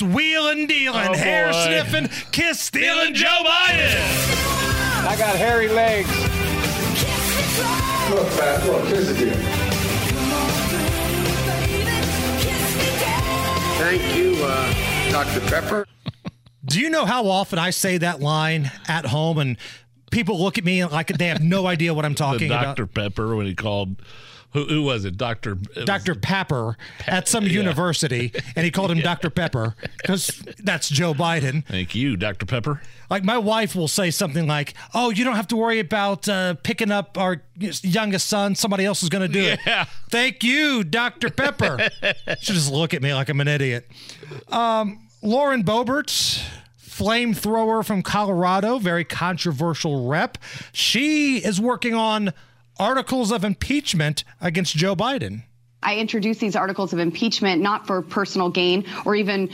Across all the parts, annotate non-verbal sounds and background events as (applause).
It's wheeling, dealing, Oh, hair boy. sniffing, kiss stealing Joe Biden. I got hairy legs. Look, Pat, look, here's the deal. Thank you, uh, Dr. Pepper. Do you know how often I say that line at home and people look at me like they have no idea what I'm The talking about? Dr. Pepper when he called. Who, who was it? Dr. it Dr. Pepper at some university, and he called him (laughs) Dr. Pepper because that's Joe Biden. Thank you, Dr. Pepper. Like my wife will say something like, "Oh, you don't have to worry about uh, picking up our youngest son. Somebody else is going to do it." Yeah. Thank you, Dr. Pepper. (laughs) she just look at me like I'm an idiot. Um, Lauren Boebert, flamethrower from Colorado, very controversial rep. She is working on articles of impeachment against Joe Biden. I introduced these articles of impeachment not for personal gain or even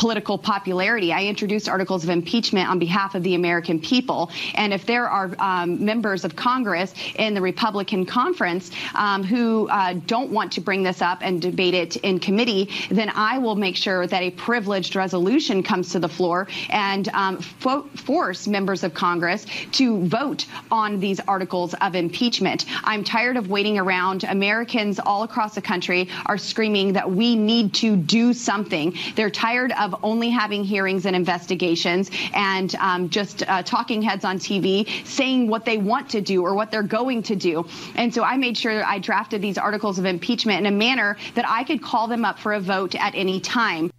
political popularity. I introduced articles of impeachment on behalf of the American people. And if there are um, members of Congress in the Republican conference um, who uh, don't want to bring this up and debate it in committee, then I will make sure that a privileged resolution comes to the floor and um, fo- force members of Congress to vote on these articles of impeachment. I'm tired of waiting around. Americans all across the country are screaming that we need to do something. They're tired of only having hearings and investigations and um, just uh, talking heads on TV saying what they want to do or what they're going to do. And so I made sure I drafted these articles of impeachment in a manner that I could call them up for a vote at any time.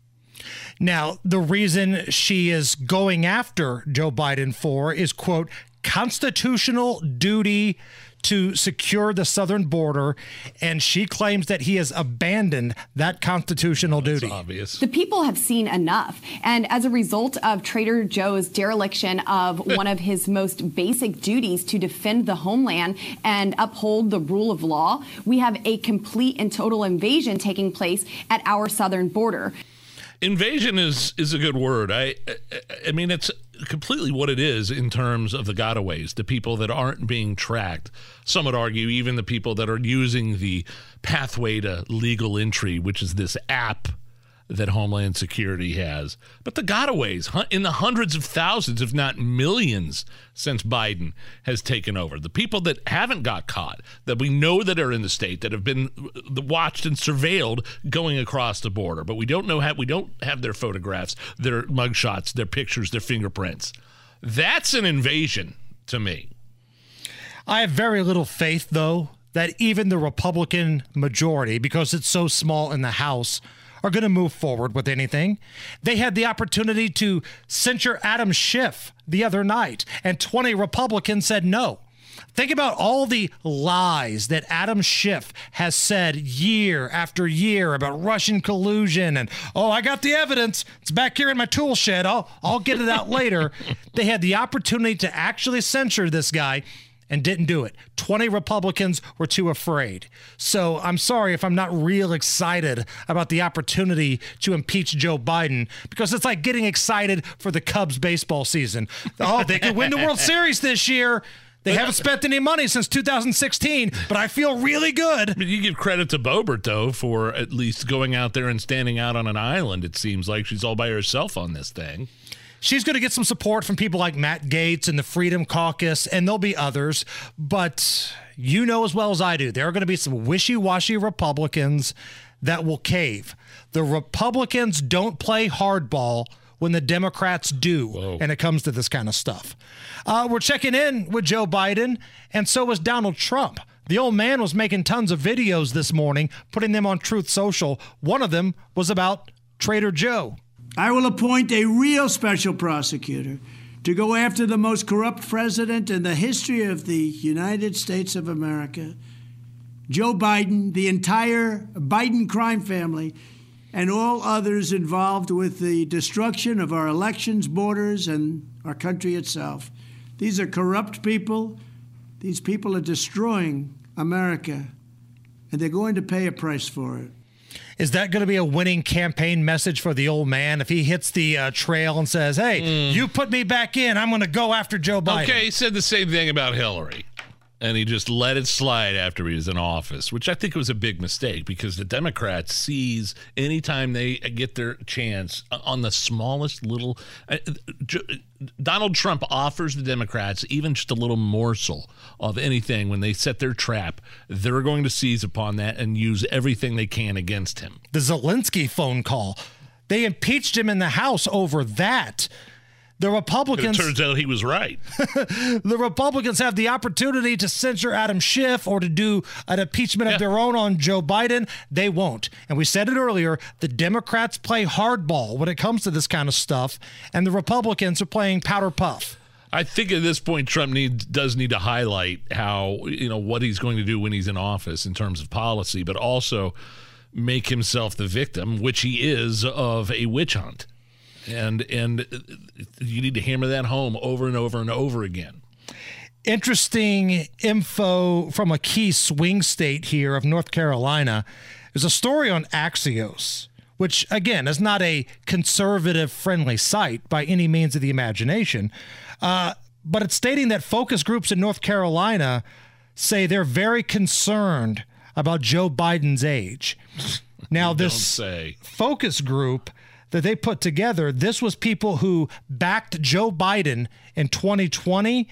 Now, the reason she is going after Joe Biden for is, quote, constitutional duty to secure the southern border. And she claims that he has abandoned that constitutional duty. Obvious. The people have seen enough. And as a result of Trader Joe's dereliction of (laughs) one of his most basic duties to defend the homeland and uphold the rule of law, we have a complete and total invasion taking place at our southern border. Invasion is is a good word. I I- I mean it's completely what it is in terms of the gotaways, the people that aren't being tracked. Some would argue even the people that are using the pathway to legal entry, which is this app that Homeland Security has. But the gotaways in the hundreds of thousands, if not millions, since Biden has taken over. The people that haven't got caught, that we know that are in the state, that have been uh, watched and surveilled going across the border, but we don't know how we don't have their photographs, their mugshots, their pictures, their fingerprints. That's an invasion to me. I have very little faith, though, that even the Republican majority, because it's so small in the House, are going to move forward with anything. They had the opportunity to censure Adam Schiff the other night, and 20 Republicans said no. Think about all the lies that Adam Schiff has said year after year about Russian collusion and oh, I got the evidence. It's back here in my tool shed. I'll I'll get it out later. (laughs) They had the opportunity to actually censure this guy and didn't do it. 20 Republicans were too afraid. So I'm sorry if I'm not real excited about the opportunity to impeach Joe Biden because it's like getting excited for the Cubs baseball season. Oh, they could win the World (laughs) Series this year. They haven't spent any money since 2016, but I feel really good. You give credit to Boebert though for at least going out there and standing out on an island. It seems like she's all by herself on this thing. She's going to get some support from people like Matt Gaetz and the Freedom Caucus, and there'll be others. But you know as well as I do, there are going to be some wishy washy Republicans that will cave. The Republicans don't play hardball when the Democrats do, and it comes to this kind of stuff. Uh, we're checking in with Joe Biden, and so was Donald Trump. The old man was making tons of videos this morning, putting them on Truth Social. One of them was about Trader Joe. I will appoint a real special prosecutor to go after the most corrupt president in the history of the United States of America. Joe Biden, the entire Biden crime family, and all others involved with the destruction of our elections, borders, and our country itself. These are corrupt people. These people are destroying America, and they're going to pay a price for it. Is that going to be a winning campaign message for the old man if he hits the uh, trail and says, "Hey, mm. you put me back in. I'm going to go after Joe Biden." Okay, he said the same thing about Hillary and he just let it slide after he was in office, which I think was a big mistake because the Democrats seize anytime they get their chance on the smallest little. Uh, Donald Trump offers the Democrats even just a little morsel of anything when they set their trap. They're going to seize upon that and use everything they can against him. The Zelensky phone call. They impeached him in the House over that. The Republicans. It turns out he was right. (laughs) the Republicans have the opportunity to censure Adam Schiff or to do an impeachment yeah. of their own on Joe Biden. They won't. And we said it earlier the Democrats play hardball when it comes to this kind of stuff, and the Republicans are playing powder puff. I think at this point Trump needs does need to highlight how you know what he's going to do when he's in office in terms of policy, but also make himself the victim, which he is, of a witch hunt and and you need to hammer that home over and over and over again. Interesting info from a key swing state here of North Carolina. There's a story on Axios, which again is not a conservative friendly site by any means of the imagination, uh, but it's stating that focus groups in North Carolina say they're very concerned about Joe Biden's age. (laughs) Now, this focus group that they put together, this was people who backed Joe Biden in 2020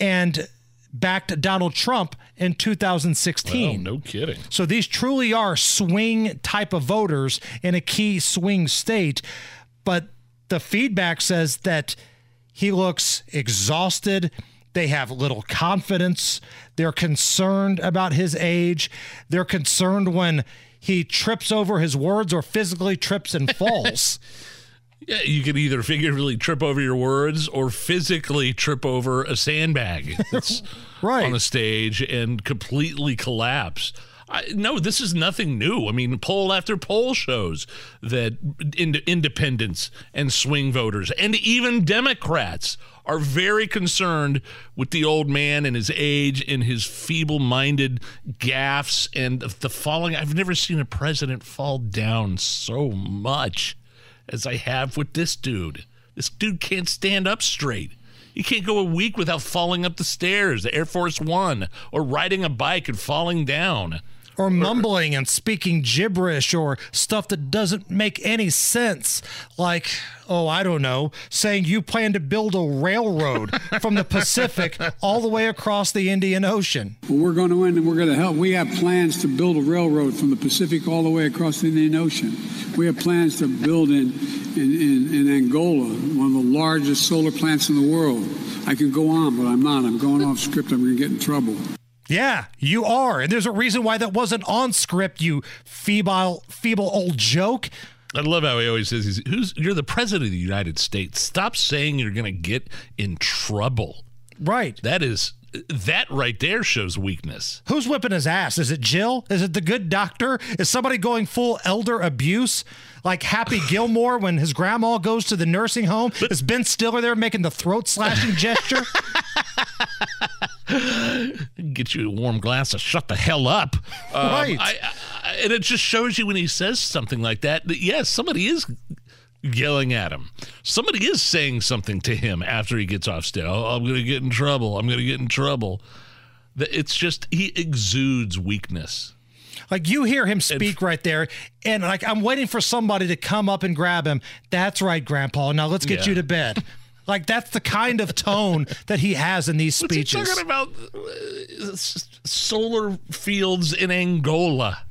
and backed Donald Trump in 2016. no kidding. So these truly are swing type of voters in a key swing state. But the feedback says that he looks exhausted. They have little confidence. They're concerned about his age. They're concerned when he trips over his words or physically trips and falls. (laughs) yeah, you can either figuratively trip over your words or physically trip over a sandbag that's (laughs) right. on the stage and completely collapse. I, no, this is nothing new. I mean, poll after poll shows that ind- independents and swing voters and even Democrats are very concerned with the old man and his age and his feeble minded gaffes and the falling. I've never seen a president fall down so much as I have with this dude. This dude can't stand up straight. You can't go a week without falling up the stairs, the Air Force One, or riding a bike and falling down or mumbling and speaking gibberish or stuff that doesn't make any sense. Like, oh, I don't know, saying you plan to build a railroad from the Pacific all the way across the Indian Ocean. We're going to win and we're going to help. We have plans to build a railroad from the Pacific all the way across the Indian Ocean. We have plans to build in, in, in, in Angola, one of the largest solar plants in the world. I could go on, but I'm not. I'm going off script. I'm going to get in trouble. Yeah, you are. And there's a reason why that wasn't on script, you feeble feeble old joke. I love how he always says he's who's you're the president of the United States. Stop saying you're going to get in trouble. Right. That is that right there shows weakness. Who's whipping his ass? Is it Jill? Is it the good doctor? Is somebody going full elder abuse? Like Happy (sighs) Gilmore when his grandma goes to the nursing home? Is Ben Stiller there making the throat slashing gesture? (laughs) Get you a warm glass of shut the hell up. (laughs) Um, right. I, I, and it just shows you when he says something like that that, yes, somebody is yelling at him. Somebody is saying something to him after he gets off stage. Oh, I'm going to get in trouble. I'm going to get in trouble. It's just, he exudes weakness. Like you hear him speak right there, and like I'm waiting for somebody to come up and grab him. That's right, Grandpa. Now let's get yeah. you to bed. Like that's the kind of tone that he has in these speeches. What's he talking about uh, solar fields in Angola.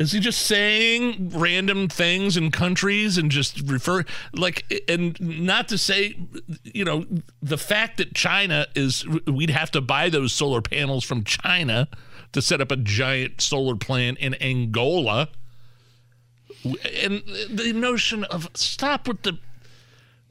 Is he just saying random things in countries and just refer like and not to say you know the fact that China is we'd have to buy those solar panels from China to set up a giant solar plant in Angola and the notion of stop with the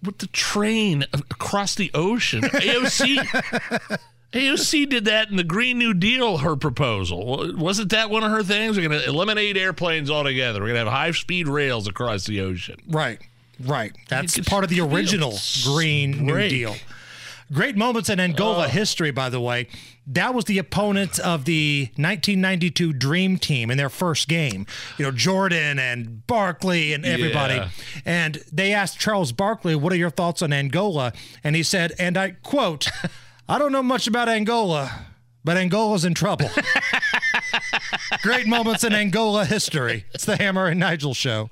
with the train across the ocean. AOC AOC (laughs) did that in the Green New Deal, her proposal. Wasn't that one of her things? We're going to eliminate airplanes altogether. We're going to have high speed rails across the ocean. Right, right. That's part of the original Green New. Deal. Great moments in Angola oh. history, by the way. That was the opponent of the 1992 Dream Team in their first game. You know, Jordan and Barkley and everybody. Yeah. And they asked Charles Barkley, What are your thoughts on Angola? And he said, and I quote, I don't know much about Angola, but Angola's in trouble. (laughs) Great moments in Angola history. It's the Hammer and Nigel show.